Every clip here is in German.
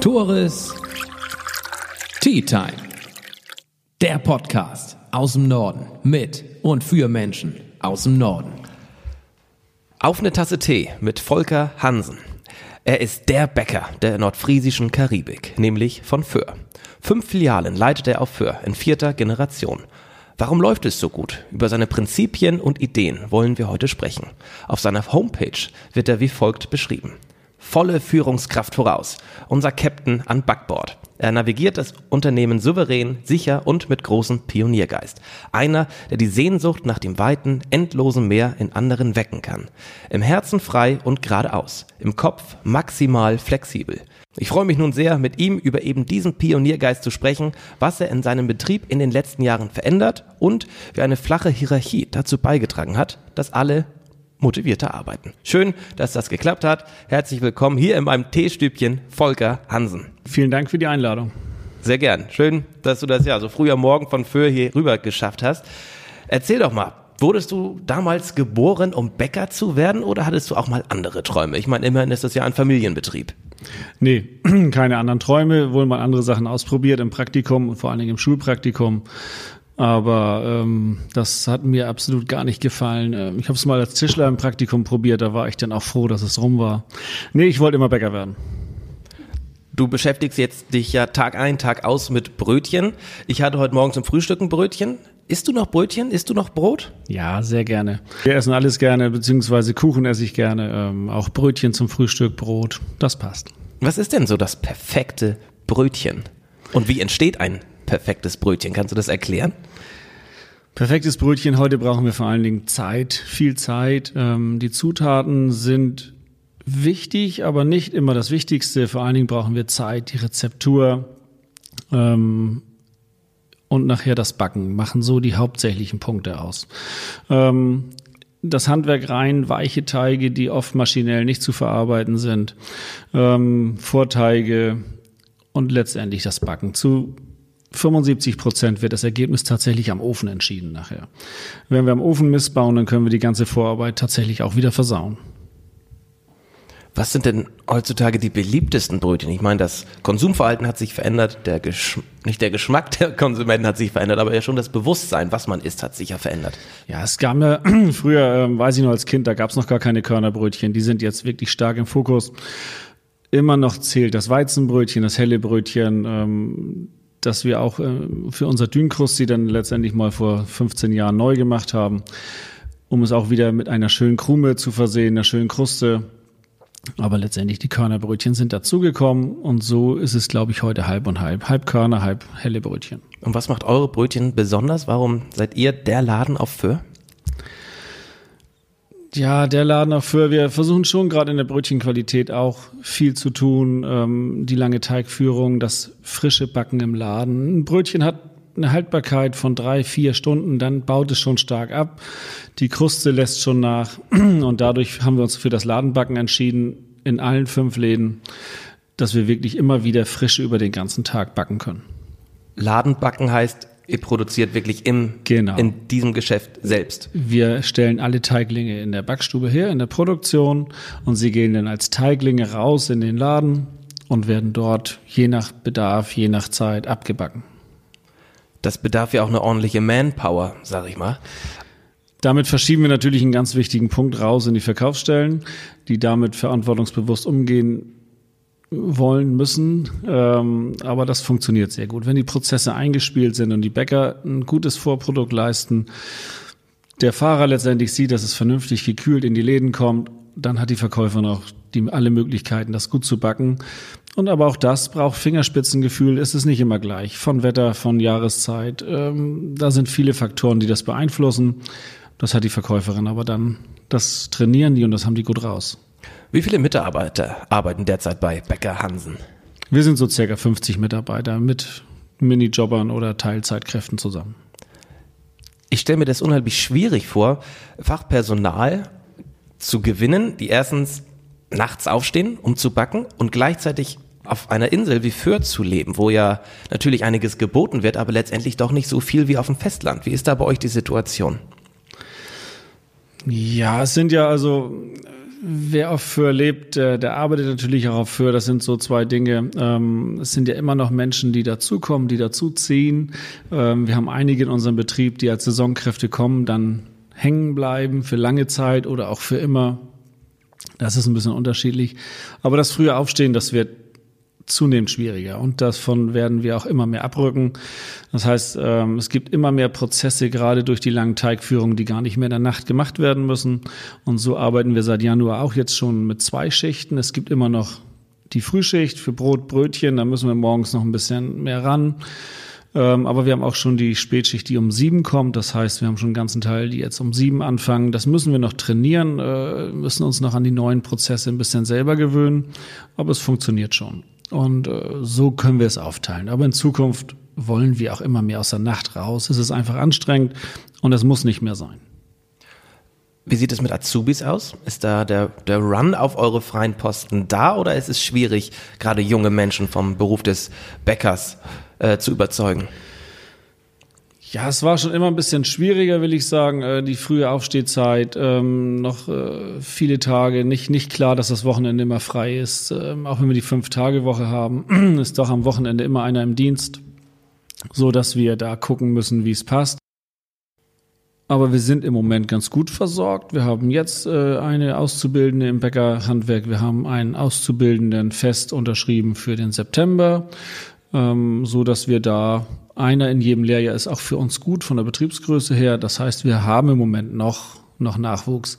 Tores Tea Time. Der Podcast aus dem Norden mit und für Menschen aus dem Norden. Auf eine Tasse Tee mit Volker Hansen. Er ist der Bäcker der nordfriesischen Karibik, nämlich von Föhr. Fünf Filialen leitet er auf Föhr in vierter Generation. Warum läuft es so gut? Über seine Prinzipien und Ideen wollen wir heute sprechen. Auf seiner Homepage wird er wie folgt beschrieben. Volle Führungskraft voraus. Unser Captain an Backbord. Er navigiert das Unternehmen souverän, sicher und mit großem Pioniergeist. Einer, der die Sehnsucht nach dem weiten, endlosen Meer in anderen wecken kann. Im Herzen frei und geradeaus. Im Kopf maximal flexibel. Ich freue mich nun sehr, mit ihm über eben diesen Pioniergeist zu sprechen, was er in seinem Betrieb in den letzten Jahren verändert und wie eine flache Hierarchie dazu beigetragen hat, dass alle motivierter arbeiten. Schön, dass das geklappt hat. Herzlich willkommen hier in meinem Teestübchen, Volker Hansen. Vielen Dank für die Einladung. Sehr gern. Schön, dass du das ja so früh am Morgen von Föhr hier rüber geschafft hast. Erzähl doch mal, wurdest du damals geboren, um Bäcker zu werden oder hattest du auch mal andere Träume? Ich meine, immerhin ist das ja ein Familienbetrieb. Nee, keine anderen Träume, wohl mal andere Sachen ausprobiert im Praktikum und vor allen Dingen im Schulpraktikum. Aber ähm, das hat mir absolut gar nicht gefallen. Ähm, ich habe es mal als Tischler im Praktikum probiert, da war ich dann auch froh, dass es rum war. Nee, ich wollte immer Bäcker werden. Du beschäftigst jetzt dich ja Tag ein, Tag aus mit Brötchen. Ich hatte heute Morgen zum Frühstück ein Brötchen. Isst du noch Brötchen? Isst du noch Brot? Ja, sehr gerne. Wir essen alles gerne, beziehungsweise Kuchen esse ich gerne. Ähm, auch Brötchen zum Frühstück, Brot. Das passt. Was ist denn so das perfekte Brötchen? Und wie entsteht ein perfektes Brötchen? Kannst du das erklären? Perfektes Brötchen. Heute brauchen wir vor allen Dingen Zeit, viel Zeit. Ähm, die Zutaten sind wichtig, aber nicht immer das Wichtigste. Vor allen Dingen brauchen wir Zeit, die Rezeptur ähm, und nachher das Backen machen so die hauptsächlichen Punkte aus. Ähm, das Handwerk rein, weiche Teige, die oft maschinell nicht zu verarbeiten sind, ähm, Vorteige und letztendlich das Backen. Zu 75 Prozent wird das Ergebnis tatsächlich am Ofen entschieden nachher. Wenn wir am Ofen missbauen, dann können wir die ganze Vorarbeit tatsächlich auch wieder versauen. Was sind denn heutzutage die beliebtesten Brötchen? Ich meine, das Konsumverhalten hat sich verändert, der nicht der Geschmack der Konsumenten hat sich verändert, aber ja schon das Bewusstsein, was man isst, hat sich ja verändert. Ja, es gab ja früher, ähm, weiß ich noch als Kind, da gab es noch gar keine Körnerbrötchen. Die sind jetzt wirklich stark im Fokus. Immer noch zählt das Weizenbrötchen, das helle Brötchen, ähm, dass wir auch äh, für unser Dünkrust, die dann letztendlich mal vor 15 Jahren neu gemacht haben, um es auch wieder mit einer schönen Krume zu versehen, einer schönen Kruste. Aber letztendlich die Körnerbrötchen sind dazugekommen und so ist es, glaube ich, heute halb und halb. Halb Körner, halb helle Brötchen. Und was macht eure Brötchen besonders? Warum seid ihr der Laden auf Föhr? Ja, der Laden auch für. Wir versuchen schon gerade in der Brötchenqualität auch viel zu tun. Ähm, die lange Teigführung, das frische Backen im Laden. Ein Brötchen hat eine Haltbarkeit von drei, vier Stunden, dann baut es schon stark ab. Die Kruste lässt schon nach und dadurch haben wir uns für das Ladenbacken entschieden in allen fünf Läden, dass wir wirklich immer wieder frische über den ganzen Tag backen können. Ladenbacken heißt, ihr produziert wirklich im, genau. in diesem Geschäft selbst. Wir stellen alle Teiglinge in der Backstube her, in der Produktion und sie gehen dann als Teiglinge raus in den Laden und werden dort je nach Bedarf, je nach Zeit abgebacken. Das bedarf ja auch eine ordentliche Manpower, sag ich mal. Damit verschieben wir natürlich einen ganz wichtigen Punkt raus in die Verkaufsstellen, die damit verantwortungsbewusst umgehen wollen müssen. Ähm, aber das funktioniert sehr gut. Wenn die Prozesse eingespielt sind und die Bäcker ein gutes Vorprodukt leisten, der Fahrer letztendlich sieht, dass es vernünftig gekühlt in die Läden kommt, dann hat die Verkäuferin auch die, alle Möglichkeiten, das gut zu backen. Und aber auch das braucht Fingerspitzengefühl. Es ist nicht immer gleich. Von Wetter, von Jahreszeit. Ähm, da sind viele Faktoren, die das beeinflussen. Das hat die Verkäuferin aber dann, das trainieren die und das haben die gut raus. Wie viele Mitarbeiter arbeiten derzeit bei Bäcker Hansen? Wir sind so circa 50 Mitarbeiter mit Minijobbern oder Teilzeitkräften zusammen. Ich stelle mir das unheimlich schwierig vor, Fachpersonal zu gewinnen, die erstens nachts aufstehen, um zu backen und gleichzeitig auf einer Insel wie Fürth zu leben, wo ja natürlich einiges geboten wird, aber letztendlich doch nicht so viel wie auf dem Festland. Wie ist da bei euch die Situation? Ja, es sind ja also wer auf Föhr lebt, der, arbeitet natürlich auch auf Föhr. Das sind so zwei Dinge. Ähm, es sind ja immer noch Menschen, die dazukommen, die dazuziehen. Ähm, wir haben einige in unserem Betrieb, die als Saisonkräfte kommen, dann hängen bleiben für lange Zeit oder auch für immer. Das ist ein bisschen unterschiedlich. Aber das frühe Aufstehen, das wird zunehmend schwieriger und davon werden wir auch immer mehr abrücken. Das heißt, ähm, es gibt immer mehr Prozesse, gerade durch die langen Teigführungen, die gar nicht mehr in der Nacht gemacht werden müssen. Und so arbeiten wir seit Januar auch jetzt schon mit zwei Schichten. Es gibt immer noch die Frühschicht für Brot, Brötchen, da müssen wir morgens noch ein bisschen mehr ran. Ähm, aber wir haben auch schon die Spätschicht, die um sieben kommt. Das heißt, wir haben schon einen ganzen Teil, die jetzt um sieben anfangen. Das müssen wir noch trainieren, äh, müssen uns noch an die neuen Prozesse ein bisschen selber gewöhnen. Aber es funktioniert schon. Und äh, so können wir es aufteilen. Aber in Zukunft wollen wir auch immer mehr aus der Nacht raus. Es ist einfach anstrengend und es muss nicht mehr sein. Wie sieht es mit Azubis aus? Ist da der, der Run auf eure freien Posten da oder ist es schwierig, gerade junge Menschen vom Beruf des Bäckers äh, zu überzeugen? Ja, es war schon immer ein bisschen schwieriger, will ich sagen. Äh, die frühe Aufstehzeit, ähm, noch äh, viele Tage, nicht, nicht klar, dass das Wochenende immer frei ist. Ähm, auch wenn wir die Fünf-Tage-Woche haben, ist doch am Wochenende immer einer im Dienst, so dass wir da gucken müssen, wie es passt. Aber wir sind im Moment ganz gut versorgt. Wir haben jetzt äh, eine Auszubildende im Bäckerhandwerk. Wir haben einen Auszubildenden fest unterschrieben für den September, ähm, so dass wir da einer in jedem Lehrjahr ist auch für uns gut von der Betriebsgröße her. Das heißt, wir haben im Moment noch, noch Nachwuchs.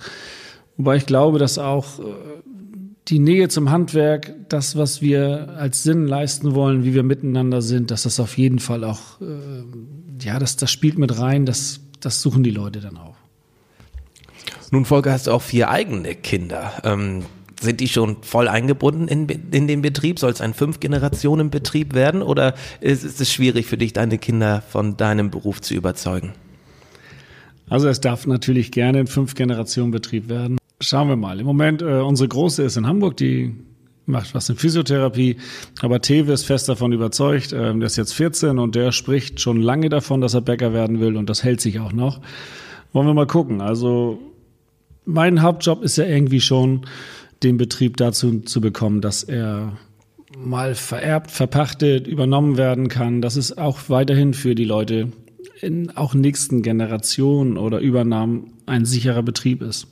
Wobei ich glaube, dass auch äh, die Nähe zum Handwerk, das, was wir als Sinn leisten wollen, wie wir miteinander sind, dass das auf jeden Fall auch, äh, ja, das, das spielt mit rein, das, das suchen die Leute dann auch. Nun, Volker, hast du auch vier eigene Kinder. Ähm, sind die schon voll eingebunden in, in den Betrieb? Soll es ein Fünf-Generationen-Betrieb werden oder ist, ist es schwierig für dich, deine Kinder von deinem Beruf zu überzeugen? Also es darf natürlich gerne ein Fünf-Generationen-Betrieb werden. Schauen wir mal. Im Moment, äh, unsere Große ist in Hamburg, die macht was in Physiotherapie. Aber Tewe ist fest davon überzeugt, äh, der ist jetzt 14 und der spricht schon lange davon, dass er Bäcker werden will und das hält sich auch noch. Wollen wir mal gucken. Also mein Hauptjob ist ja irgendwie schon, den Betrieb dazu zu bekommen, dass er mal vererbt, verpachtet, übernommen werden kann, dass es auch weiterhin für die Leute in auch nächsten Generationen oder Übernahmen ein sicherer Betrieb ist.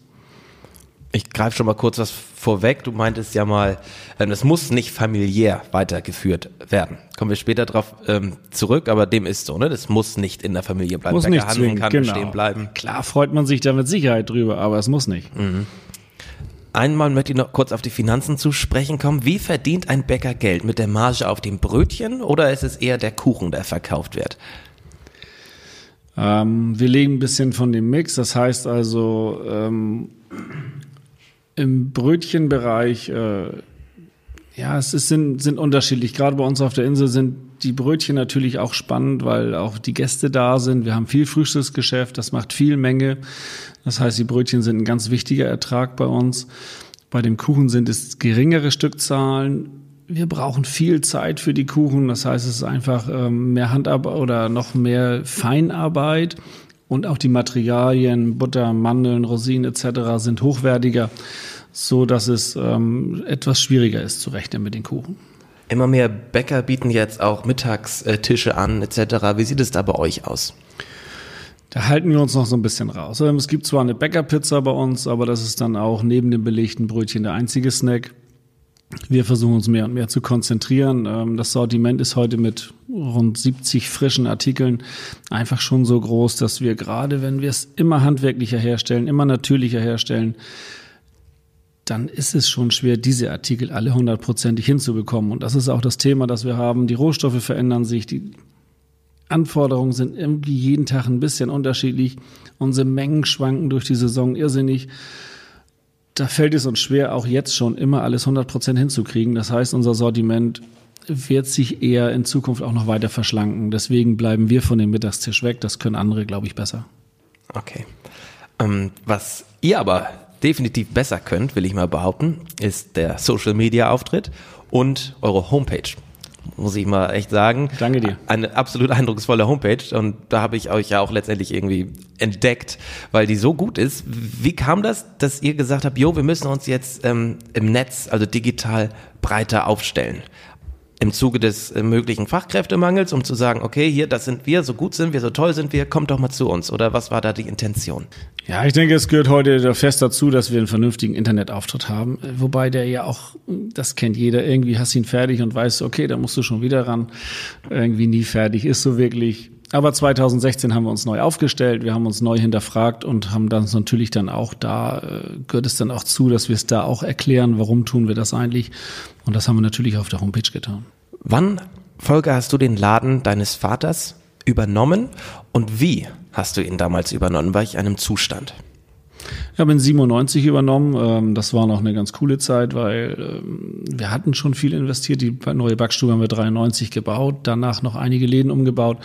Ich greife schon mal kurz was vorweg. Du meintest ja mal, ähm, es muss nicht familiär weitergeführt werden. Kommen wir später drauf ähm, zurück, aber dem ist so, ne? Das muss nicht in der Familie bleiben. Muss Bäcker nicht zwingen, kann genau. stehen bleiben. Klar freut man sich da mit Sicherheit drüber, aber es muss nicht. Mhm. Einmal möchte ich noch kurz auf die Finanzen zu sprechen kommen. Wie verdient ein Bäcker Geld? Mit der Marge auf dem Brötchen oder ist es eher der Kuchen, der verkauft wird? Ähm, wir legen ein bisschen von dem Mix. Das heißt also, ähm, im Brötchenbereich, äh, ja, es ist, sind, sind unterschiedlich. Gerade bei uns auf der Insel sind die Brötchen natürlich auch spannend, weil auch die Gäste da sind. Wir haben viel Frühstücksgeschäft, das macht viel Menge. Das heißt, die Brötchen sind ein ganz wichtiger Ertrag bei uns. Bei dem Kuchen sind es geringere Stückzahlen. Wir brauchen viel Zeit für die Kuchen. Das heißt, es ist einfach ähm, mehr Handarbeit oder noch mehr Feinarbeit. Und auch die Materialien, Butter, Mandeln, Rosinen etc. sind hochwertiger, so dass es ähm, etwas schwieriger ist zu rechnen mit den Kuchen. Immer mehr Bäcker bieten jetzt auch Mittagstische an etc. Wie sieht es da bei euch aus? Da halten wir uns noch so ein bisschen raus. Ähm, es gibt zwar eine Bäckerpizza bei uns, aber das ist dann auch neben dem belegten Brötchen der einzige Snack. Wir versuchen uns mehr und mehr zu konzentrieren. Ähm, das Sortiment ist heute mit rund 70 frischen Artikeln einfach schon so groß, dass wir gerade, wenn wir es immer handwerklicher herstellen, immer natürlicher herstellen, dann ist es schon schwer, diese Artikel alle hundertprozentig hinzubekommen. Und das ist auch das Thema, das wir haben. Die Rohstoffe verändern sich, die Anforderungen sind irgendwie jeden Tag ein bisschen unterschiedlich. Unsere Mengen schwanken durch die Saison irrsinnig. Da fällt es uns schwer, auch jetzt schon immer alles 100 Prozent hinzukriegen. Das heißt, unser Sortiment wird sich eher in Zukunft auch noch weiter verschlanken. Deswegen bleiben wir von dem Mittagstisch weg. Das können andere, glaube ich, besser. Okay. Ähm, was ihr aber definitiv besser könnt, will ich mal behaupten, ist der Social Media Auftritt und eure Homepage muss ich mal echt sagen. Danke dir. Eine absolut eindrucksvolle Homepage und da habe ich euch ja auch letztendlich irgendwie entdeckt, weil die so gut ist. Wie kam das, dass ihr gesagt habt, jo, wir müssen uns jetzt ähm, im Netz, also digital breiter aufstellen? Im Zuge des äh, möglichen Fachkräftemangels, um zu sagen, okay, hier, das sind wir, so gut sind wir, so toll sind wir, kommt doch mal zu uns. Oder was war da die Intention? Ja, ich denke, es gehört heute fest dazu, dass wir einen vernünftigen Internetauftritt haben. Wobei der ja auch, das kennt jeder, irgendwie hast ihn fertig und weißt, okay, da musst du schon wieder ran. Irgendwie nie fertig ist so wirklich. Aber 2016 haben wir uns neu aufgestellt, wir haben uns neu hinterfragt und haben dann natürlich dann auch da, äh, gehört es dann auch zu, dass wir es da auch erklären, warum tun wir das eigentlich. Und das haben wir natürlich auf der Homepage getan. Wann, Volker, hast du den Laden deines Vaters übernommen und wie hast du ihn damals übernommen? War ich einem Zustand? Ich habe in 97 übernommen. Ähm, das war noch eine ganz coole Zeit, weil ähm, wir hatten schon viel investiert. Die neue Backstube haben wir 93 gebaut, danach noch einige Läden umgebaut.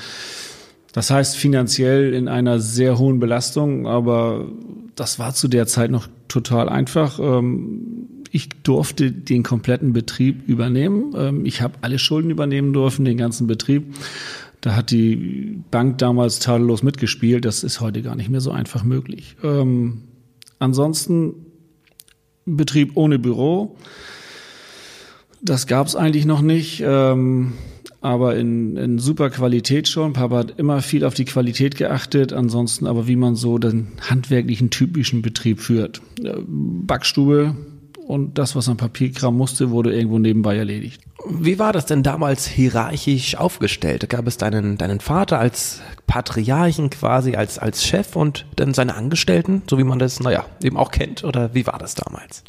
Das heißt finanziell in einer sehr hohen Belastung, aber das war zu der Zeit noch total einfach. Ähm, ich durfte den kompletten Betrieb übernehmen. Ähm, ich habe alle Schulden übernehmen dürfen, den ganzen Betrieb. Da hat die Bank damals tadellos mitgespielt. Das ist heute gar nicht mehr so einfach möglich. Ähm, ansonsten Betrieb ohne Büro. Das gab es eigentlich noch nicht aber in, in super Qualität schon. Papa hat immer viel auf die Qualität geachtet, ansonsten aber wie man so den handwerklichen typischen Betrieb führt. Backstube und das, was an Papierkram musste, wurde irgendwo nebenbei erledigt. Wie war das denn damals hierarchisch aufgestellt? Gab es deinen, deinen Vater als Patriarchen quasi, als, als Chef und dann seine Angestellten, so wie man das, naja, eben auch kennt? Oder wie war das damals?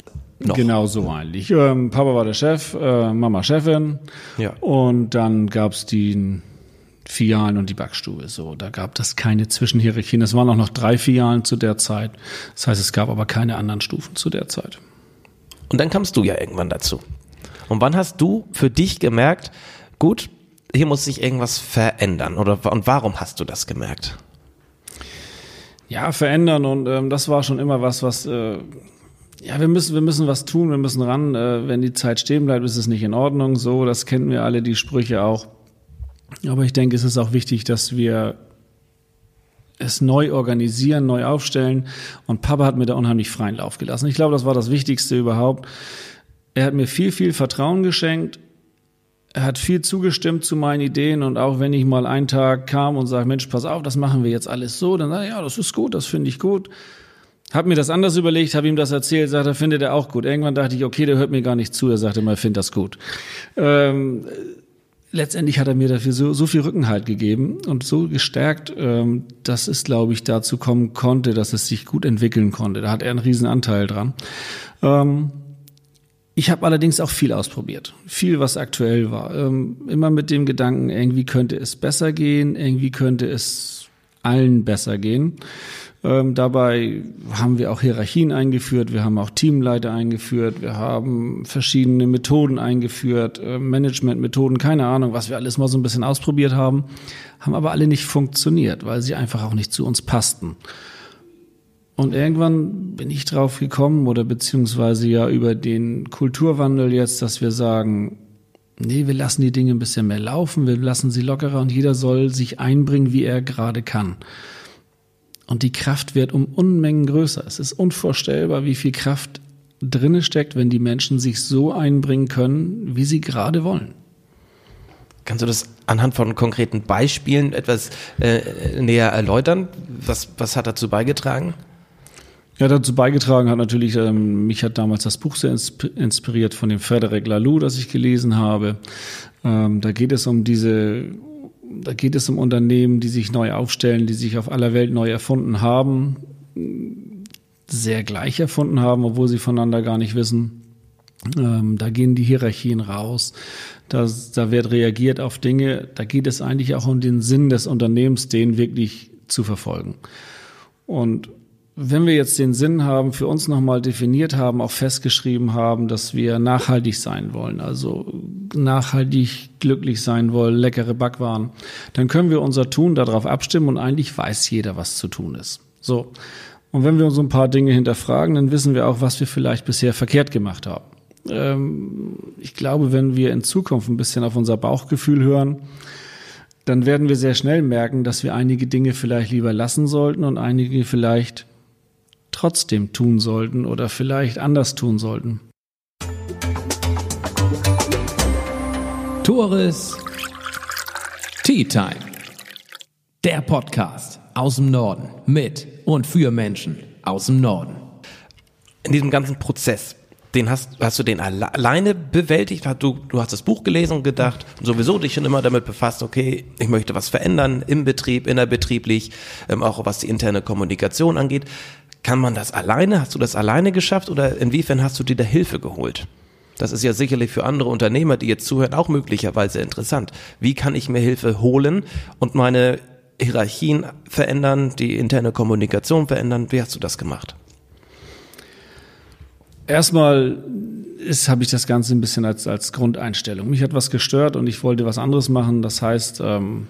Noch. Genau so eigentlich. Ähm, Papa war der Chef, äh, Mama Chefin. Ja. Und dann gab es die Filialen und die Backstube. So, da gab es keine Zwischenhierarchien. Es waren auch noch drei Filialen zu der Zeit. Das heißt, es gab aber keine anderen Stufen zu der Zeit. Und dann kamst du ja irgendwann dazu. Und wann hast du für dich gemerkt, gut, hier muss sich irgendwas verändern? Oder und warum hast du das gemerkt? Ja, verändern und ähm, das war schon immer was, was äh, ja, wir müssen, wir müssen was tun, wir müssen ran. Äh, wenn die Zeit stehen bleibt, ist es nicht in Ordnung. So, das kennen wir alle, die Sprüche auch. Aber ich denke, es ist auch wichtig, dass wir es neu organisieren, neu aufstellen. Und Papa hat mir da unheimlich freien Lauf gelassen. Ich glaube, das war das Wichtigste überhaupt. Er hat mir viel, viel Vertrauen geschenkt. Er hat viel zugestimmt zu meinen Ideen und auch wenn ich mal einen Tag kam und sage, Mensch, pass auf, das machen wir jetzt alles so, dann sage ich, ja, das ist gut, das finde ich gut. Hab mir das anders überlegt, habe ihm das erzählt, sagt er, findet er auch gut. Irgendwann dachte ich, okay, der hört mir gar nicht zu. Er sagte immer, er findet das gut. Ähm, letztendlich hat er mir dafür so, so viel Rückenhalt gegeben und so gestärkt, ähm, dass es, glaube ich, dazu kommen konnte, dass es sich gut entwickeln konnte. Da hat er einen riesen Anteil dran. Ähm, ich habe allerdings auch viel ausprobiert, viel, was aktuell war. Ähm, immer mit dem Gedanken, irgendwie könnte es besser gehen, irgendwie könnte es allen besser gehen. Ähm, dabei haben wir auch Hierarchien eingeführt, wir haben auch Teamleiter eingeführt, wir haben verschiedene Methoden eingeführt, äh, Managementmethoden, keine Ahnung, was wir alles mal so ein bisschen ausprobiert haben, haben aber alle nicht funktioniert, weil sie einfach auch nicht zu uns passten. Und irgendwann bin ich drauf gekommen oder beziehungsweise ja über den Kulturwandel jetzt, dass wir sagen, nee, wir lassen die Dinge ein bisschen mehr laufen, wir lassen sie lockerer und jeder soll sich einbringen, wie er gerade kann. Und die Kraft wird um Unmengen größer. Es ist unvorstellbar, wie viel Kraft drinne steckt, wenn die Menschen sich so einbringen können, wie sie gerade wollen. Kannst du das anhand von konkreten Beispielen etwas äh, näher erläutern? Was, was hat dazu beigetragen? Ja, dazu beigetragen hat natürlich, ähm, mich hat damals das Buch sehr inspiriert von dem Frederic Laloux, das ich gelesen habe. Ähm, da geht es um diese da geht es um Unternehmen, die sich neu aufstellen, die sich auf aller Welt neu erfunden haben, sehr gleich erfunden haben, obwohl sie voneinander gar nicht wissen. Ähm, da gehen die Hierarchien raus. Da, da wird reagiert auf Dinge. Da geht es eigentlich auch um den Sinn des Unternehmens, den wirklich zu verfolgen. Und wenn wir jetzt den Sinn haben, für uns nochmal definiert haben, auch festgeschrieben haben, dass wir nachhaltig sein wollen, also nachhaltig glücklich sein wollen, leckere Backwaren, dann können wir unser Tun darauf abstimmen und eigentlich weiß jeder, was zu tun ist. So. Und wenn wir uns ein paar Dinge hinterfragen, dann wissen wir auch, was wir vielleicht bisher verkehrt gemacht haben. Ähm, ich glaube, wenn wir in Zukunft ein bisschen auf unser Bauchgefühl hören, dann werden wir sehr schnell merken, dass wir einige Dinge vielleicht lieber lassen sollten und einige vielleicht trotzdem tun sollten oder vielleicht anders tun sollten. Tores Tea Time. Der Podcast aus dem Norden mit und für Menschen aus dem Norden. In diesem ganzen Prozess, den hast, hast du den alle, alleine bewältigt? Du, du hast das Buch gelesen und gedacht, sowieso dich schon immer damit befasst, okay, ich möchte was verändern im Betrieb, innerbetrieblich, ähm, auch was die interne Kommunikation angeht. Kann man das alleine? Hast du das alleine geschafft oder inwiefern hast du dir da Hilfe geholt? Das ist ja sicherlich für andere Unternehmer, die jetzt zuhören, auch möglicherweise interessant. Wie kann ich mir Hilfe holen und meine Hierarchien verändern, die interne Kommunikation verändern? Wie hast du das gemacht? Erstmal ist, habe ich das Ganze ein bisschen als, als Grundeinstellung. Mich hat was gestört und ich wollte was anderes machen. Das heißt, ähm,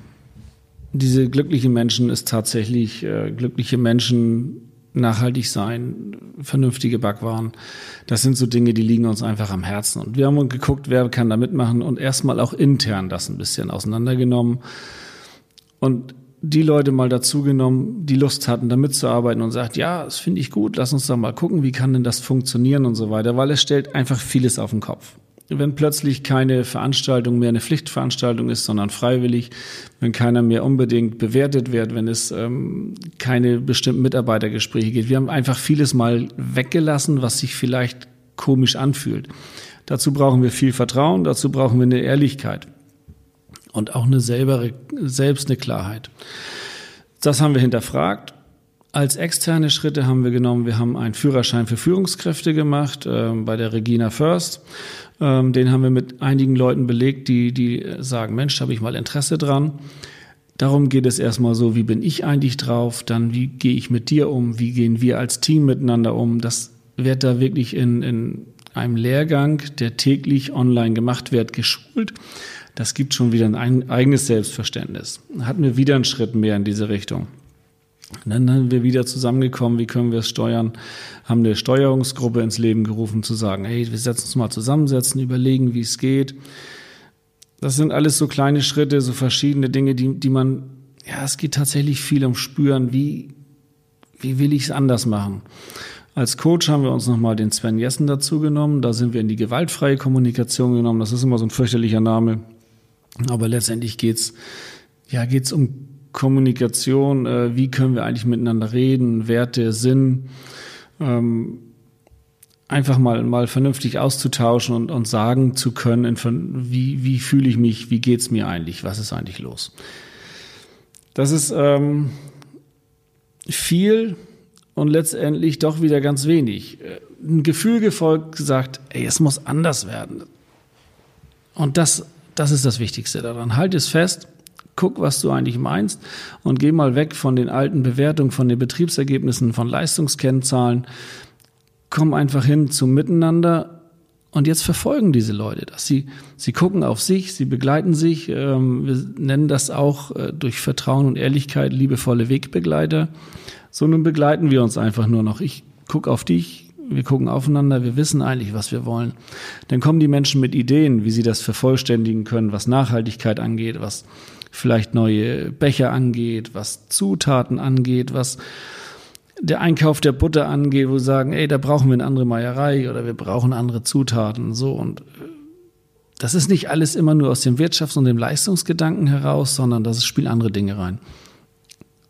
diese glücklichen Menschen ist tatsächlich äh, glückliche Menschen nachhaltig sein, vernünftige Backwaren. Das sind so Dinge, die liegen uns einfach am Herzen. Und wir haben geguckt, wer kann da mitmachen und erstmal auch intern das ein bisschen auseinandergenommen. Und die Leute mal dazu genommen, die Lust hatten, da mitzuarbeiten und sagt, ja, das finde ich gut, lass uns doch mal gucken, wie kann denn das funktionieren und so weiter, weil es stellt einfach vieles auf den Kopf. Wenn plötzlich keine Veranstaltung mehr eine Pflichtveranstaltung ist, sondern freiwillig, wenn keiner mehr unbedingt bewertet wird, wenn es ähm, keine bestimmten Mitarbeitergespräche gibt. Wir haben einfach vieles mal weggelassen, was sich vielleicht komisch anfühlt. Dazu brauchen wir viel Vertrauen, dazu brauchen wir eine Ehrlichkeit und auch eine selber, selbst eine Klarheit. Das haben wir hinterfragt. Als externe Schritte haben wir genommen, wir haben einen Führerschein für Führungskräfte gemacht äh, bei der Regina First. Ähm, den haben wir mit einigen Leuten belegt, die, die sagen, Mensch, habe ich mal Interesse dran. Darum geht es erstmal so, wie bin ich eigentlich drauf, dann wie gehe ich mit dir um, wie gehen wir als Team miteinander um. Das wird da wirklich in, in einem Lehrgang, der täglich online gemacht wird, geschult das gibt schon wieder ein eigenes Selbstverständnis. Hatten wir wieder einen Schritt mehr in diese Richtung. Und dann sind wir wieder zusammengekommen, wie können wir es steuern, haben eine Steuerungsgruppe ins Leben gerufen, zu sagen, hey, wir setzen uns mal zusammensetzen, überlegen, wie es geht. Das sind alles so kleine Schritte, so verschiedene Dinge, die, die man, ja, es geht tatsächlich viel um Spüren, wie, wie will ich es anders machen. Als Coach haben wir uns nochmal den Sven Jessen dazu genommen. Da sind wir in die gewaltfreie Kommunikation genommen. Das ist immer so ein fürchterlicher Name. Aber letztendlich geht's ja, geht's um Kommunikation. Äh, wie können wir eigentlich miteinander reden? Werte, Sinn. Ähm, einfach mal, mal vernünftig auszutauschen und, und sagen zu können, wie, wie fühle ich mich, wie geht's mir eigentlich, was ist eigentlich los. Das ist ähm, viel und letztendlich doch wieder ganz wenig. Äh, ein Gefühl gefolgt gesagt, ey, es muss anders werden. Und das das ist das Wichtigste daran. Halt es fest, guck, was du eigentlich meinst und geh mal weg von den alten Bewertungen, von den Betriebsergebnissen, von Leistungskennzahlen. Komm einfach hin zum Miteinander und jetzt verfolgen diese Leute das. Sie, sie gucken auf sich, sie begleiten sich. Ähm, wir nennen das auch äh, durch Vertrauen und Ehrlichkeit liebevolle Wegbegleiter. So nun begleiten wir uns einfach nur noch. Ich guck auf dich, wir gucken aufeinander, wir wissen eigentlich, was wir wollen. Dann kommen die Menschen mit Ideen, wie sie das vervollständigen können, was Nachhaltigkeit angeht, was vielleicht neue Becher angeht, was Zutaten angeht, was der Einkauf der Butter angeht, wo sie sagen, ey, da brauchen wir eine andere Meierei oder wir brauchen andere Zutaten, so und äh, das ist nicht alles immer nur aus dem Wirtschafts- und dem Leistungsgedanken heraus, sondern das spielen andere Dinge rein.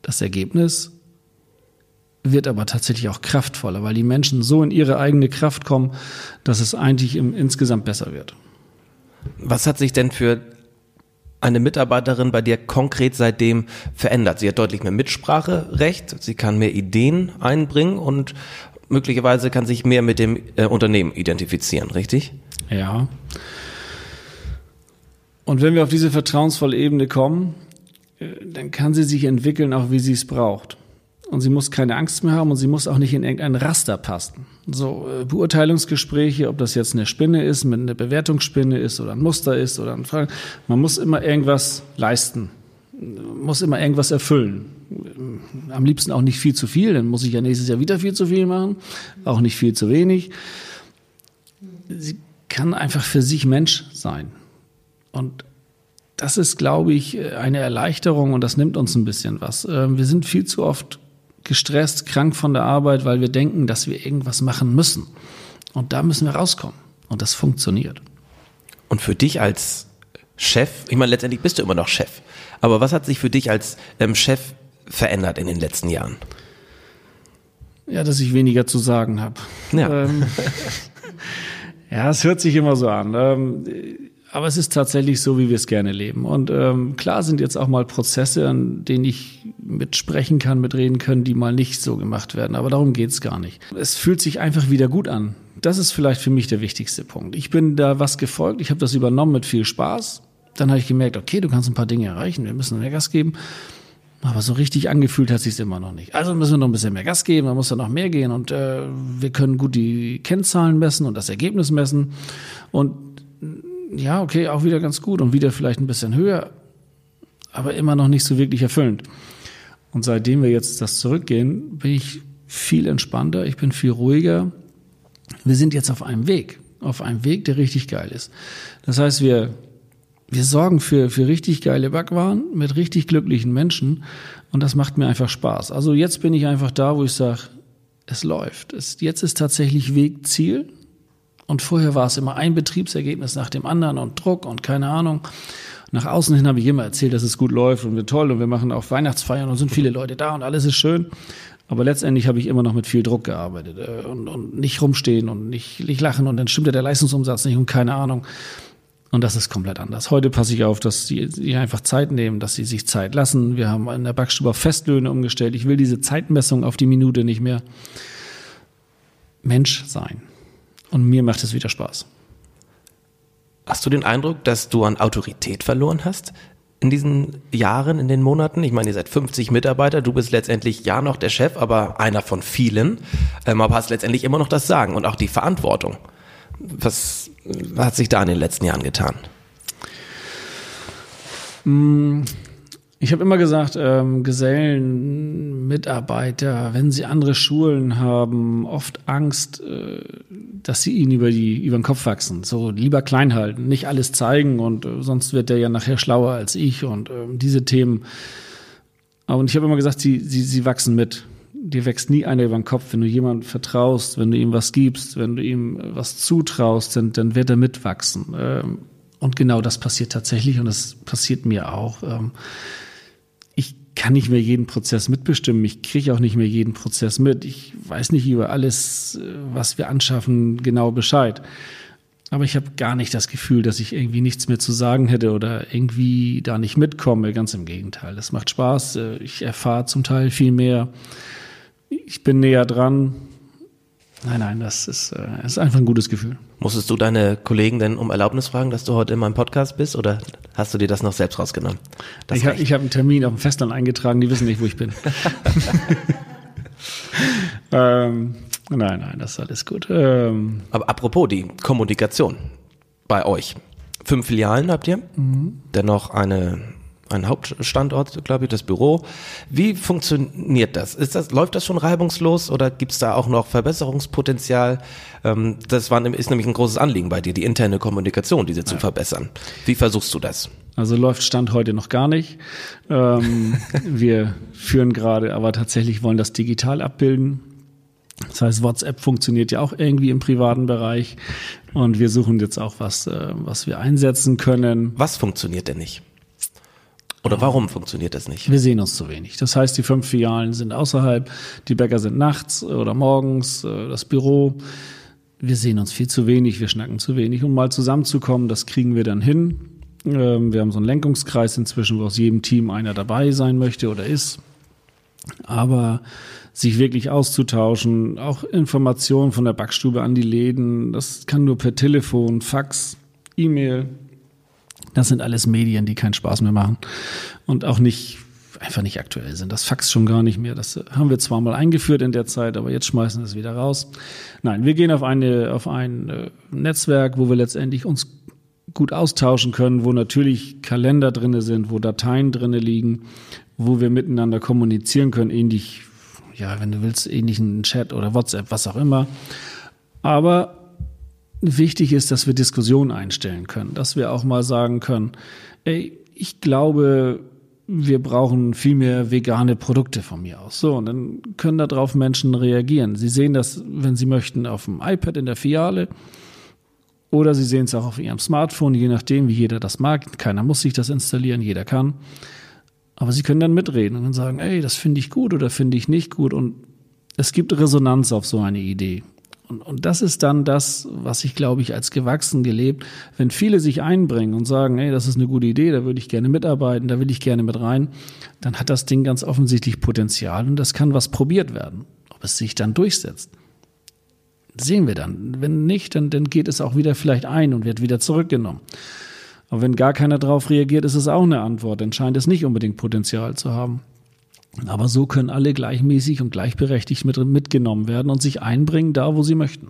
Das Ergebnis wird aber tatsächlich auch kraftvoller, weil die Menschen so in ihre eigene Kraft kommen, dass es eigentlich im, insgesamt besser wird. Was hat sich denn für eine Mitarbeiterin bei dir konkret seitdem verändert? Sie hat deutlich mehr Mitspracherecht, sie kann mehr Ideen einbringen und möglicherweise kann sich mehr mit dem äh, Unternehmen identifizieren, richtig? Ja. Und wenn wir auf diese vertrauensvolle Ebene kommen, äh, dann kann sie sich entwickeln, auch wie sie es braucht und sie muss keine Angst mehr haben und sie muss auch nicht in irgendein Raster passen. So äh, Beurteilungsgespräche, ob das jetzt eine Spinne ist, mit einer Bewertungsspinne ist oder ein Muster ist oder ein Fragen, man muss immer irgendwas leisten, muss immer irgendwas erfüllen. Am liebsten auch nicht viel zu viel, dann muss ich ja nächstes Jahr wieder viel zu viel machen, auch nicht viel zu wenig. Sie kann einfach für sich Mensch sein. Und das ist, glaube ich, eine Erleichterung und das nimmt uns ein bisschen was. Ähm, wir sind viel zu oft gestresst, krank von der Arbeit, weil wir denken, dass wir irgendwas machen müssen. Und da müssen wir rauskommen. Und das funktioniert. Und für dich als Chef, ich meine, letztendlich bist du immer noch Chef. Aber was hat sich für dich als ähm, Chef verändert in den letzten Jahren? Ja, dass ich weniger zu sagen habe. Ja. Ähm, ja, es hört sich immer so an. Ähm, aber es ist tatsächlich so, wie wir es gerne leben. Und ähm, klar sind jetzt auch mal Prozesse, an denen ich mitsprechen kann, mitreden können, die mal nicht so gemacht werden. Aber darum geht's gar nicht. Es fühlt sich einfach wieder gut an. Das ist vielleicht für mich der wichtigste Punkt. Ich bin da was gefolgt, ich habe das übernommen mit viel Spaß. Dann habe ich gemerkt, okay, du kannst ein paar Dinge erreichen, wir müssen mehr Gas geben. Aber so richtig angefühlt hat sich immer noch nicht. Also müssen wir noch ein bisschen mehr Gas geben, da muss da noch mehr gehen und äh, wir können gut die Kennzahlen messen und das Ergebnis messen. Und ja, okay, auch wieder ganz gut und wieder vielleicht ein bisschen höher, aber immer noch nicht so wirklich erfüllend. Und seitdem wir jetzt das zurückgehen, bin ich viel entspannter, ich bin viel ruhiger. Wir sind jetzt auf einem Weg, auf einem Weg, der richtig geil ist. Das heißt, wir, wir sorgen für, für richtig geile Backwaren mit richtig glücklichen Menschen und das macht mir einfach Spaß. Also jetzt bin ich einfach da, wo ich sage, es läuft. Es, jetzt ist tatsächlich Weg Ziel und vorher war es immer ein Betriebsergebnis nach dem anderen und Druck und keine Ahnung. Nach außen hin habe ich immer erzählt, dass es gut läuft und wir toll und wir machen auch Weihnachtsfeiern und sind viele Leute da und alles ist schön. Aber letztendlich habe ich immer noch mit viel Druck gearbeitet äh, und, und nicht rumstehen und nicht, nicht lachen und dann stimmt ja der Leistungsumsatz nicht und keine Ahnung. Und das ist komplett anders. Heute passe ich auf, dass sie, sie einfach Zeit nehmen, dass sie sich Zeit lassen. Wir haben in der Backstube auf Festlöhne umgestellt. Ich will diese Zeitmessung auf die Minute nicht mehr. Mensch sein. Und mir macht es wieder Spaß. Hast du den Eindruck, dass du an Autorität verloren hast in diesen Jahren, in den Monaten? Ich meine, ihr seid 50 Mitarbeiter, du bist letztendlich ja noch der Chef, aber einer von vielen, ähm, aber hast letztendlich immer noch das Sagen und auch die Verantwortung. Was hat sich da in den letzten Jahren getan? Mm, ich habe immer gesagt, ähm, Gesellen, Mitarbeiter, wenn sie andere Schulen haben, oft Angst, äh, dass sie ihnen über, die, über den Kopf wachsen. So lieber klein halten, nicht alles zeigen und äh, sonst wird der ja nachher schlauer als ich und äh, diese Themen. Und ich habe immer gesagt, sie, sie, sie wachsen mit. Dir wächst nie einer über den Kopf. Wenn du jemandem vertraust, wenn du ihm was gibst, wenn du ihm was zutraust, dann, dann wird er mitwachsen. Ähm, und genau das passiert tatsächlich und das passiert mir auch. Kann nicht mehr jeden Prozess mitbestimmen. Ich kriege auch nicht mehr jeden Prozess mit. Ich weiß nicht über alles, äh, was wir anschaffen, genau Bescheid. Aber ich habe gar nicht das Gefühl, dass ich irgendwie nichts mehr zu sagen hätte oder irgendwie da nicht mitkomme. Ganz im Gegenteil. Das macht Spaß. Äh, ich erfahre zum Teil viel mehr. Ich bin näher dran. Nein, nein, das ist, äh, ist einfach ein gutes Gefühl. Musstest du deine Kollegen denn um Erlaubnis fragen, dass du heute in meinem Podcast bist oder hast du dir das noch selbst rausgenommen? Das ich habe hab einen Termin auf dem Festland eingetragen, die wissen nicht, wo ich bin. ähm, nein, nein, das ist alles gut. Ähm, Aber apropos die Kommunikation bei euch. Fünf Filialen habt ihr, mhm. dennoch eine ein Hauptstandort, glaube ich, das Büro. Wie funktioniert das? Ist das läuft das schon reibungslos oder gibt es da auch noch Verbesserungspotenzial? Ähm, das war, ist nämlich ein großes Anliegen bei dir, die interne Kommunikation, diese zu ja. verbessern. Wie versuchst du das? Also läuft Stand heute noch gar nicht. Ähm, wir führen gerade, aber tatsächlich wollen das digital abbilden. Das heißt, WhatsApp funktioniert ja auch irgendwie im privaten Bereich und wir suchen jetzt auch was, äh, was wir einsetzen können. Was funktioniert denn nicht? Oder warum funktioniert das nicht? Wir sehen uns zu wenig. Das heißt, die fünf Filialen sind außerhalb, die Bäcker sind nachts oder morgens, äh, das Büro. Wir sehen uns viel zu wenig, wir schnacken zu wenig. Um mal zusammenzukommen, das kriegen wir dann hin. Ähm, wir haben so einen Lenkungskreis inzwischen, wo aus jedem Team einer dabei sein möchte oder ist. Aber sich wirklich auszutauschen, auch Informationen von der Backstube an die Läden, das kann nur per Telefon, Fax, E-Mail, das sind alles Medien, die keinen Spaß mehr machen und auch nicht einfach nicht aktuell sind. Das Fax schon gar nicht mehr. Das haben wir zwar mal eingeführt in der Zeit, aber jetzt schmeißen wir es wieder raus. Nein, wir gehen auf eine auf ein äh, Netzwerk, wo wir letztendlich uns gut austauschen können, wo natürlich Kalender drinne sind, wo Dateien drinne liegen, wo wir miteinander kommunizieren können, ähnlich ja, wenn du willst, ähnlich einen Chat oder WhatsApp, was auch immer. Aber wichtig ist, dass wir Diskussionen einstellen können, dass wir auch mal sagen können, ey, ich glaube, wir brauchen viel mehr vegane Produkte von mir aus. So, und dann können darauf Menschen reagieren. Sie sehen das, wenn sie möchten, auf dem iPad in der Filiale oder sie sehen es auch auf ihrem Smartphone, je nachdem, wie jeder das mag. Keiner muss sich das installieren, jeder kann. Aber sie können dann mitreden und dann sagen, ey, das finde ich gut oder finde ich nicht gut. Und es gibt Resonanz auf so eine Idee. Und, und das ist dann das, was ich, glaube ich, als gewachsen gelebt, wenn viele sich einbringen und sagen, hey, das ist eine gute Idee, da würde ich gerne mitarbeiten, da will ich gerne mit rein, dann hat das Ding ganz offensichtlich Potenzial und das kann was probiert werden. Ob es sich dann durchsetzt, sehen wir dann. Wenn nicht, dann, dann geht es auch wieder vielleicht ein und wird wieder zurückgenommen. Aber wenn gar keiner drauf reagiert, ist es auch eine Antwort. Dann scheint es nicht unbedingt Potenzial zu haben. Aber so können alle gleichmäßig und gleichberechtigt mit, mitgenommen werden und sich einbringen da, wo sie möchten.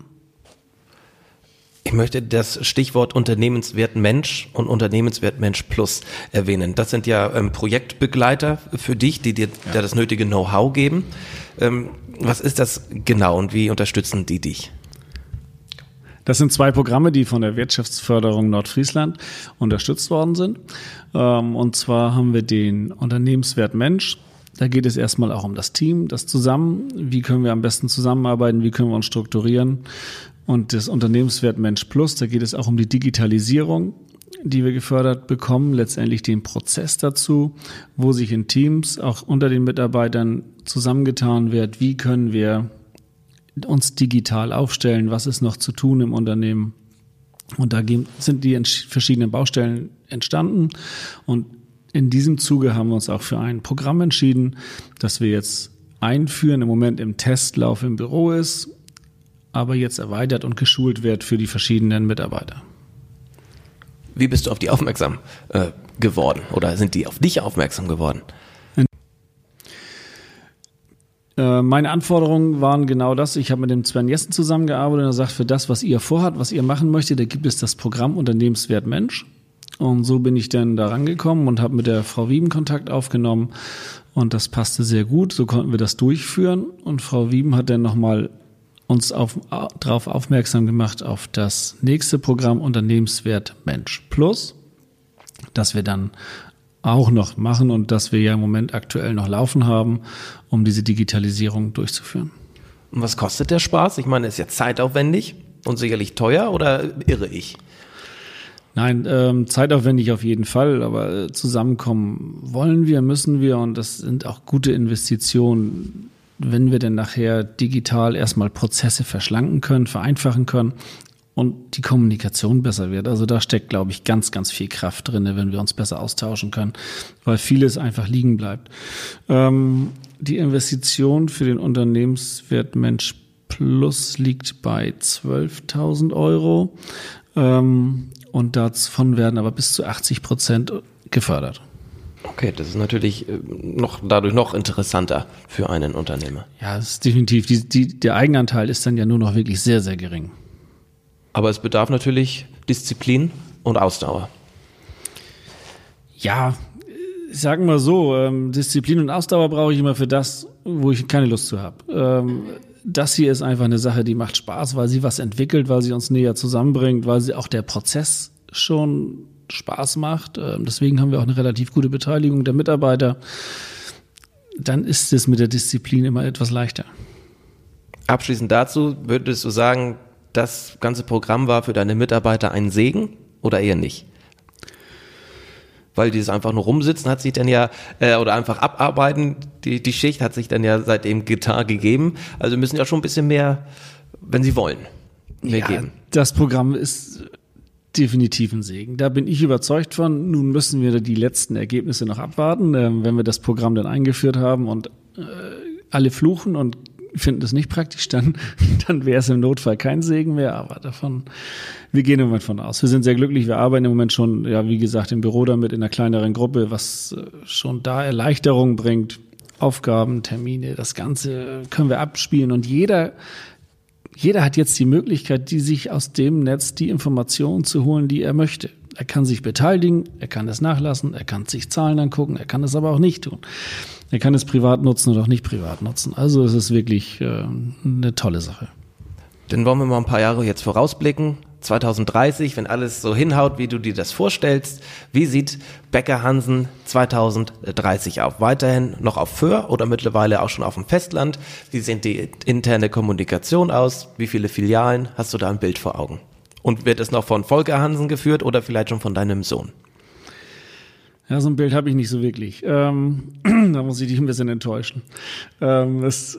Ich möchte das Stichwort Unternehmenswert Mensch und Unternehmenswert Mensch Plus erwähnen. Das sind ja ähm, Projektbegleiter für dich, die dir ja. das nötige Know-how geben. Ähm, was ist das genau und wie unterstützen die dich? Das sind zwei Programme, die von der Wirtschaftsförderung Nordfriesland unterstützt worden sind. Ähm, und zwar haben wir den Unternehmenswert Mensch. Da geht es erstmal auch um das Team, das zusammen. Wie können wir am besten zusammenarbeiten? Wie können wir uns strukturieren? Und das Unternehmenswert Mensch Plus, da geht es auch um die Digitalisierung, die wir gefördert bekommen, letztendlich den Prozess dazu, wo sich in Teams auch unter den Mitarbeitern zusammengetan wird, wie können wir uns digital aufstellen, was ist noch zu tun im Unternehmen. Und da sind die verschiedenen Baustellen entstanden und in diesem Zuge haben wir uns auch für ein Programm entschieden, das wir jetzt einführen, im Moment im Testlauf im Büro ist, aber jetzt erweitert und geschult wird für die verschiedenen Mitarbeiter. Wie bist du auf die aufmerksam äh, geworden oder sind die auf dich aufmerksam geworden? Äh, meine Anforderungen waren genau das. Ich habe mit dem Sven Jessen zusammengearbeitet und er sagt, für das, was ihr vorhat, was ihr machen möchtet, da gibt es das Programm Unternehmenswert Mensch. Und so bin ich dann da rangekommen und habe mit der Frau Wieben Kontakt aufgenommen. Und das passte sehr gut. So konnten wir das durchführen. Und Frau Wieben hat dann nochmal uns auf, darauf aufmerksam gemacht auf das nächste Programm Unternehmenswert Mensch Plus, das wir dann auch noch machen und das wir ja im Moment aktuell noch laufen haben, um diese Digitalisierung durchzuführen. Und was kostet der Spaß? Ich meine, ist ja zeitaufwendig und sicherlich teuer oder irre ich? Nein, ähm, zeitaufwendig auf jeden Fall, aber äh, zusammenkommen wollen wir, müssen wir und das sind auch gute Investitionen, wenn wir denn nachher digital erstmal Prozesse verschlanken können, vereinfachen können und die Kommunikation besser wird. Also da steckt, glaube ich, ganz, ganz viel Kraft drin, wenn wir uns besser austauschen können, weil vieles einfach liegen bleibt. Ähm, die Investition für den Unternehmenswert Mensch Plus liegt bei 12.000 Euro. Ähm, und davon werden aber bis zu 80 Prozent gefördert. Okay, das ist natürlich äh, noch dadurch noch interessanter für einen Unternehmer. Ja, das ist definitiv. Die, die, der Eigenanteil ist dann ja nur noch wirklich sehr, sehr gering. Aber es bedarf natürlich Disziplin und Ausdauer. Ja, sagen wir so, ähm, Disziplin und Ausdauer brauche ich immer für das, wo ich keine Lust zu habe. Das hier ist einfach eine Sache, die macht Spaß, weil sie was entwickelt, weil sie uns näher zusammenbringt, weil sie auch der Prozess schon Spaß macht. Ähm, deswegen haben wir auch eine relativ gute Beteiligung der Mitarbeiter. Dann ist es mit der Disziplin immer etwas leichter. Abschließend dazu, würdest du sagen, das ganze Programm war für deine Mitarbeiter ein Segen oder eher nicht? Weil dieses einfach nur rumsitzen hat sich dann ja, äh, oder einfach abarbeiten, die, die Schicht hat sich dann ja seitdem Gitarre gegeben. Also müssen ja schon ein bisschen mehr, wenn sie wollen, mehr ja, geben. Das Programm ist definitiv ein Segen. Da bin ich überzeugt von. Nun müssen wir die letzten Ergebnisse noch abwarten, äh, wenn wir das Programm dann eingeführt haben und äh, alle fluchen und finden es nicht praktisch, dann, dann wäre es im Notfall kein Segen mehr. Aber davon, wir gehen im Moment von aus. Wir sind sehr glücklich. Wir arbeiten im Moment schon, ja, wie gesagt, im Büro damit in einer kleineren Gruppe, was äh, schon da Erleichterung bringt. Aufgaben, Termine, das Ganze können wir abspielen und jeder, jeder hat jetzt die Möglichkeit, die sich aus dem Netz die Informationen zu holen, die er möchte. Er kann sich beteiligen, er kann es nachlassen, er kann sich Zahlen angucken, er kann es aber auch nicht tun. Er kann es privat nutzen oder auch nicht privat nutzen. Also es ist wirklich äh, eine tolle Sache. Dann wollen wir mal ein paar Jahre jetzt vorausblicken. 2030, wenn alles so hinhaut, wie du dir das vorstellst, wie sieht Becker Hansen 2030 auf? Weiterhin noch auf Föhr oder mittlerweile auch schon auf dem Festland? Wie sieht die interne Kommunikation aus? Wie viele Filialen? Hast du da ein Bild vor Augen? Und wird es noch von Volker Hansen geführt oder vielleicht schon von deinem Sohn? Ja, so ein Bild habe ich nicht so wirklich. Ähm, da muss ich dich ein bisschen enttäuschen. Ähm, es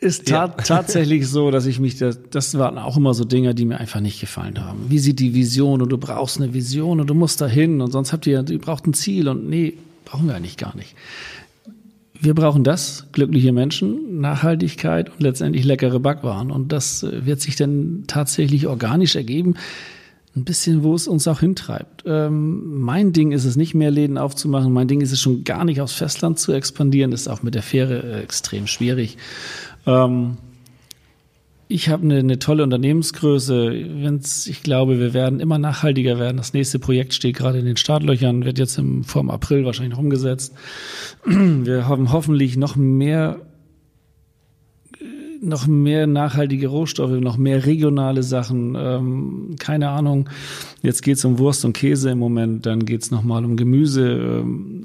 ist ta ja. tatsächlich so, dass ich mich, das, das waren auch immer so Dinge, die mir einfach nicht gefallen haben. Wie sieht die Vision und du brauchst eine Vision und du musst dahin und sonst habt ihr, ihr braucht ein Ziel und nee, brauchen wir eigentlich gar nicht. Wir brauchen das, glückliche Menschen, Nachhaltigkeit und letztendlich leckere Backwaren. Und das äh, wird sich dann tatsächlich organisch ergeben. Ein bisschen, wo es uns auch hintreibt. Ähm, mein Ding ist es nicht mehr Läden aufzumachen. Mein Ding ist es schon gar nicht aufs Festland zu expandieren. Das ist auch mit der Fähre äh, extrem schwierig. Ähm, ich habe eine, eine, tolle Unternehmensgröße. Wenn's, ich glaube, wir werden immer nachhaltiger werden. Das nächste Projekt steht gerade in den Startlöchern, wird jetzt im, vor dem April wahrscheinlich noch umgesetzt. Wir haben hoffentlich noch mehr noch mehr nachhaltige Rohstoffe, noch mehr regionale Sachen. Ähm, keine Ahnung. Jetzt geht's um Wurst und Käse im Moment, dann geht's nochmal um Gemüse. Ähm,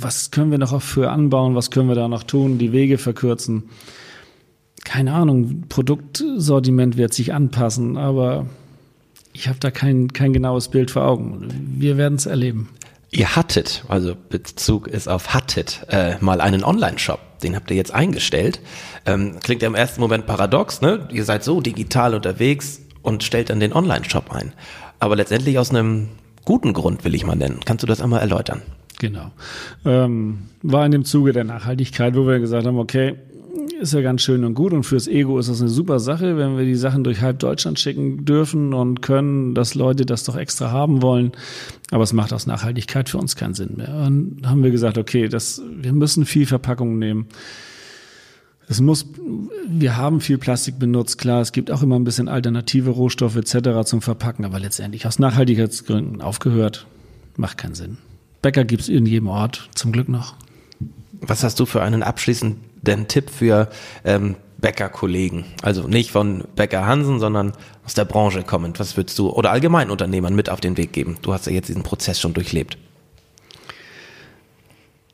was können wir noch für anbauen? Was können wir da noch tun? Die Wege verkürzen keine Ahnung, Produktsortiment wird sich anpassen, aber ich habe da kein, kein genaues Bild vor Augen. Wir werden es erleben. Ihr hattet, also Bezug ist auf hattet, äh, mal einen Online-Shop. Den habt ihr jetzt eingestellt. Ähm, klingt ja im ersten Moment paradox, ne? Ihr seid so digital unterwegs und stellt dann den Online-Shop ein. Aber letztendlich aus einem guten Grund, will ich mal nennen. Kannst du das einmal erläutern? Genau. Ähm, war in dem Zuge der Nachhaltigkeit, wo wir gesagt haben, okay, ist ja ganz schön und gut und fürs Ego ist das eine super Sache, wenn wir die Sachen durch halb Deutschland schicken dürfen und können, dass Leute das doch extra haben wollen. Aber es macht aus Nachhaltigkeit für uns keinen Sinn mehr. Und haben wir gesagt, okay, das, wir müssen viel Verpackung nehmen. Es muss, wir haben viel Plastik benutzt, klar, es gibt auch immer ein bisschen alternative Rohstoffe etc. zum Verpacken, aber letztendlich aus Nachhaltigkeitsgründen aufgehört, macht keinen Sinn. Bäcker gibt es in jedem Ort, zum Glück noch. Was hast du für einen abschließenden Tipp für ähm, Bäckerkollegen? Also nicht von Bäcker Hansen, sondern aus der Branche kommend. Was würdest du oder allgemein Unternehmern mit auf den Weg geben? Du hast ja jetzt diesen Prozess schon durchlebt.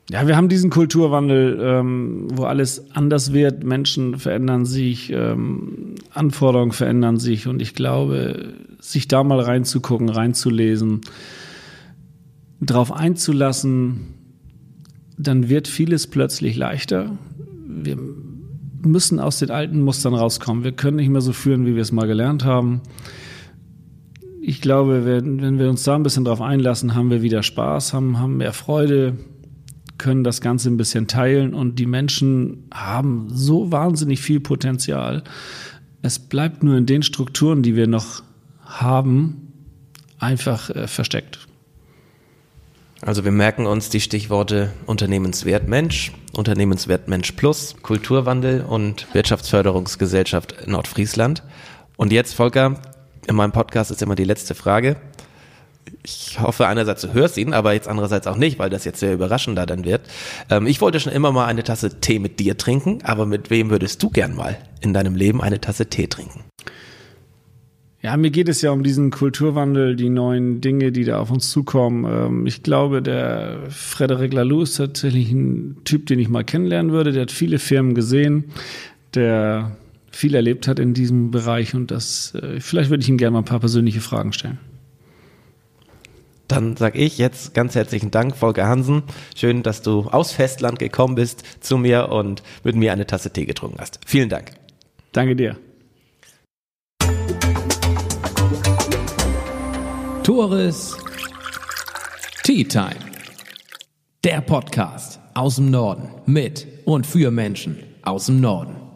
Ja, wir haben diesen Kulturwandel, ähm, wo alles anders wird. Menschen verändern sich, ähm, Anforderungen verändern sich. Und ich glaube, sich da mal reinzugucken, reinzulesen, drauf einzulassen, dann wird vieles plötzlich leichter. Wir müssen aus den alten Mustern rauskommen. Wir können nicht mehr so führen, wie wir es mal gelernt haben. Ich glaube, wenn, wenn wir uns da ein bisschen drauf einlassen, haben wir wieder Spaß, haben, haben mehr Freude, können das Ganze ein bisschen teilen und die Menschen haben so wahnsinnig viel Potenzial. Es bleibt nur in den Strukturen, die wir noch haben, einfach äh, versteckt. Also wir merken uns die Stichworte Unternehmenswert Mensch, Unternehmenswert Mensch Plus, Kulturwandel und Wirtschaftsförderungsgesellschaft Nordfriesland. Und jetzt, Volker, in meinem Podcast ist immer die letzte Frage. Ich hoffe einerseits du hörst ihn, aber jetzt andererseits auch nicht, weil das jetzt sehr überraschender dann wird. Ähm, ich wollte schon immer mal eine Tasse Tee mit dir trinken, aber mit wem würdest du gern mal in deinem Leben eine Tasse Tee trinken? Ja, mir geht es ja um diesen Kulturwandel, die neuen Dinge, die da auf uns zukommen. Ähm, ich glaube, der Frederic Laloux ist tatsächlich ein Typ, den ich mal kennenlernen würde. Der hat viele Firmen gesehen, der viel erlebt hat in diesem Bereich und das, äh, vielleicht würde ich ihm gerne mal ein paar persönliche Fragen stellen. Dann sage ich jetzt ganz herzlichen Dank, Volker Hansen. Schön, dass du aus Festland gekommen bist zu mir und mit mir eine Tasse Tee getrunken hast. Vielen Dank. Danke dir. Tores Tea Time. Der Podcast aus dem Norden mit und für Menschen aus dem Norden.